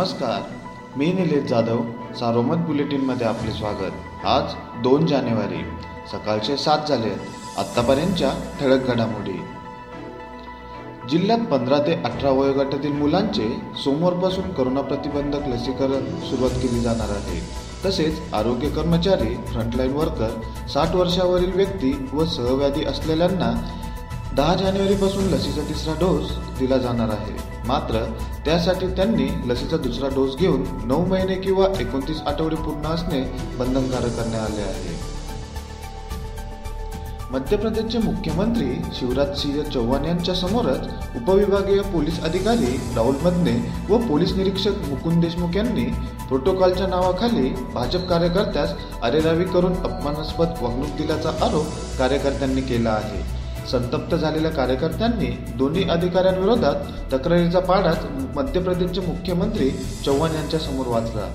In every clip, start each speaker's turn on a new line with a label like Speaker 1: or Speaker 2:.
Speaker 1: नमस्कार. मी निलेश जाधव सारोमत बुलेटिनमध्ये आपले स्वागत. आज दोन जानेवारी सकाळचे सात झाले आत्तापर्यंतच्या ठळक घडामोडी. जिल्ह्यात पंधरा ते अठरा वयोगटातील मुलांचे सोमवारपासून करोना प्रतिबंधक लसीकरण सुरुवात केली जाणार आहे. तसेच आरोग्य कर्मचारी फ्रंटलाईन वर्कर साठ वर्षावरील व्यक्ती व सहव्याधी असलेल्यांना दहा जानेवारीपासून लसीचा तिसरा डोस दिला जाणार आहे. मात्र त्यासाठी त्यांनी लसीचा दुसरा डोस घेऊन नऊ महिने किंवा एकोणतीस आठवडे पूर्ण असणे बंधनकारक करण्यात आले आहे. मध्य प्रदेशचे मुख्यमंत्री शिवराज सिंह चौहान यांच्या समोरच उपविभागीय पोलीस अधिकारी राहुल मदने व पोलीस निरीक्षक मुकुंद देशमुख यांनी प्रोटोकॉलच्या नावाखाली भाजप कार्यकर्त्यास अरेरावी करून अपमानास्पद वागणूक दिल्याचा आरोप कार्यकर्त्यांनी केला आहे. संतप्त झालेल्या कार्यकर्त्यांनी दोन्ही अधिकाऱ्यांविरोधात तक्रारीचा पाडाच मध्य प्रदेशचे मुख्यमंत्री चौहान यांच्या समोर वाचला.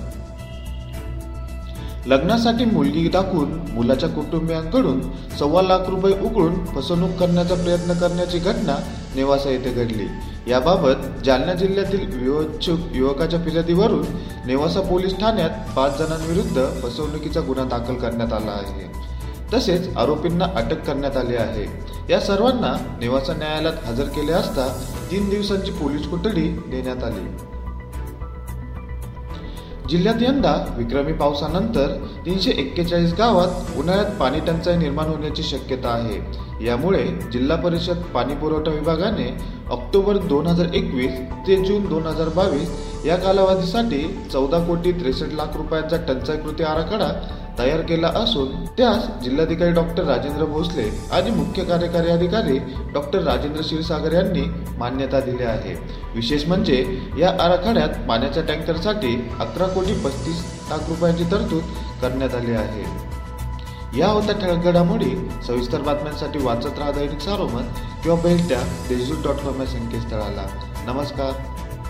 Speaker 1: लग्नासाठी मुलगी दाखवून मुलाच्या कुटुंबियांकडून सव्वा लाख रुपये उकळून फसवणूक करण्याचा प्रयत्न करण्याची घटना नेवासा येथे घडली. याबाबत जालना जिल्ह्यातील विवच्छुक युवकाच्या फिर्यादीवरून नेवासा पोलीस ठाण्यात पाच जणांविरुद्ध फसवणुकीचा गुन्हा दाखल करण्यात आला आहे. तसेच आरोपींना अटक करण्यात आली आहे. या सर्वांना नेवासा न्यायालयात हजर केले असता तीन दिवसांची पोलीस कोठडी देण्यात आली. जिल्ह्यात यंदा विक्रमी पावसानंतर तीनशे एक्केचाळीस गावात उन्हाळ्यात पाणी टंचाई निर्माण होण्याची शक्यता आहे. यामुळे जिल्हा परिषद पाणी पुरवठा विभागाने ऑक्टोबर दोन हजार एकवीस ते जून दोन हजार बावीस या कालावधीसाठी चौदा कोटी त्रेसष्ट लाख रुपयांचा टंचाई कृती आराखडा तयार केला असून त्यास जिल्हाधिकारी डॉक्टर राजेंद्र भोसले आणि मुख्य कार्यकारी अधिकारी डॉक्टर राजेंद्र क्षीरसागर यांनी मान्यता दिली आहे. विशेष म्हणजे या आराखड्यात पाण्याच्या टँकरसाठी अकरा कोटी पस्तीस लाख रुपयांची तरतूद करण्यात आली आहे. या होत्या ठळक घडामोडी सविस्तर बातम्यांसाठी वाचत राहा दैनिक सारोमत किंवा भेट द्या देशदूत डॉट कॉम या संकेतस्थळाला. नमस्कार.